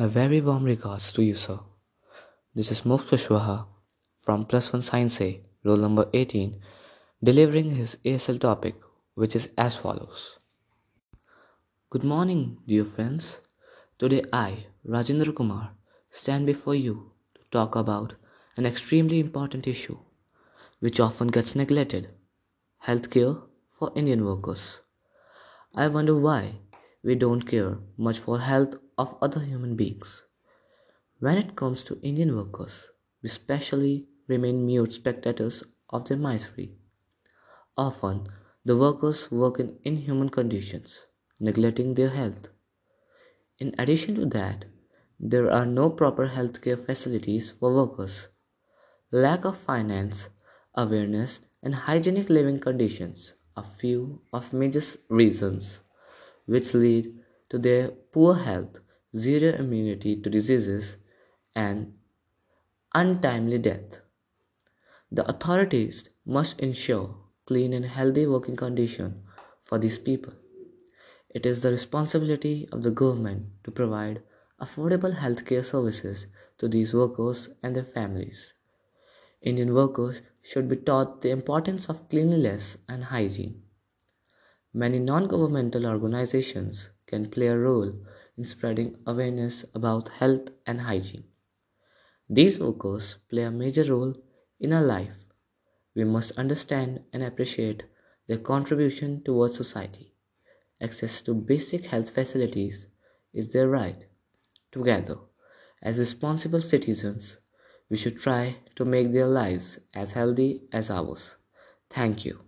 My very warm regards to you, sir. This is Moksh Kushwaha from Plus One Science A, roll number 18, delivering his ASL topic, which is as follows. Good morning, dear friends. Today I, Rajendra Kumar, stand before you to talk about an extremely important issue which often gets neglected healthcare for Indian workers. I wonder why we don't care much for health of other human beings. When it comes to Indian workers, we specially remain mute spectators of their misery. Often, the workers work in inhuman conditions, neglecting their health. In addition to that, there are no proper healthcare facilities for workers. Lack of finance, awareness, and hygienic living conditions are few of major reasons which lead to their poor health, zero immunity to diseases, and untimely death. The authorities must ensure clean and healthy working conditions for these people. It is the responsibility of the government to provide affordable healthcare services to these workers and their families. Indian workers should be taught the importance of cleanliness and hygiene. Many non governmental organizations can play a role in spreading awareness about health and hygiene. These workers play a major role in our life. We must understand and appreciate their contribution towards society. Access to basic health facilities is their right. Together, as responsible citizens, we should try to make their lives as healthy as ours. Thank you.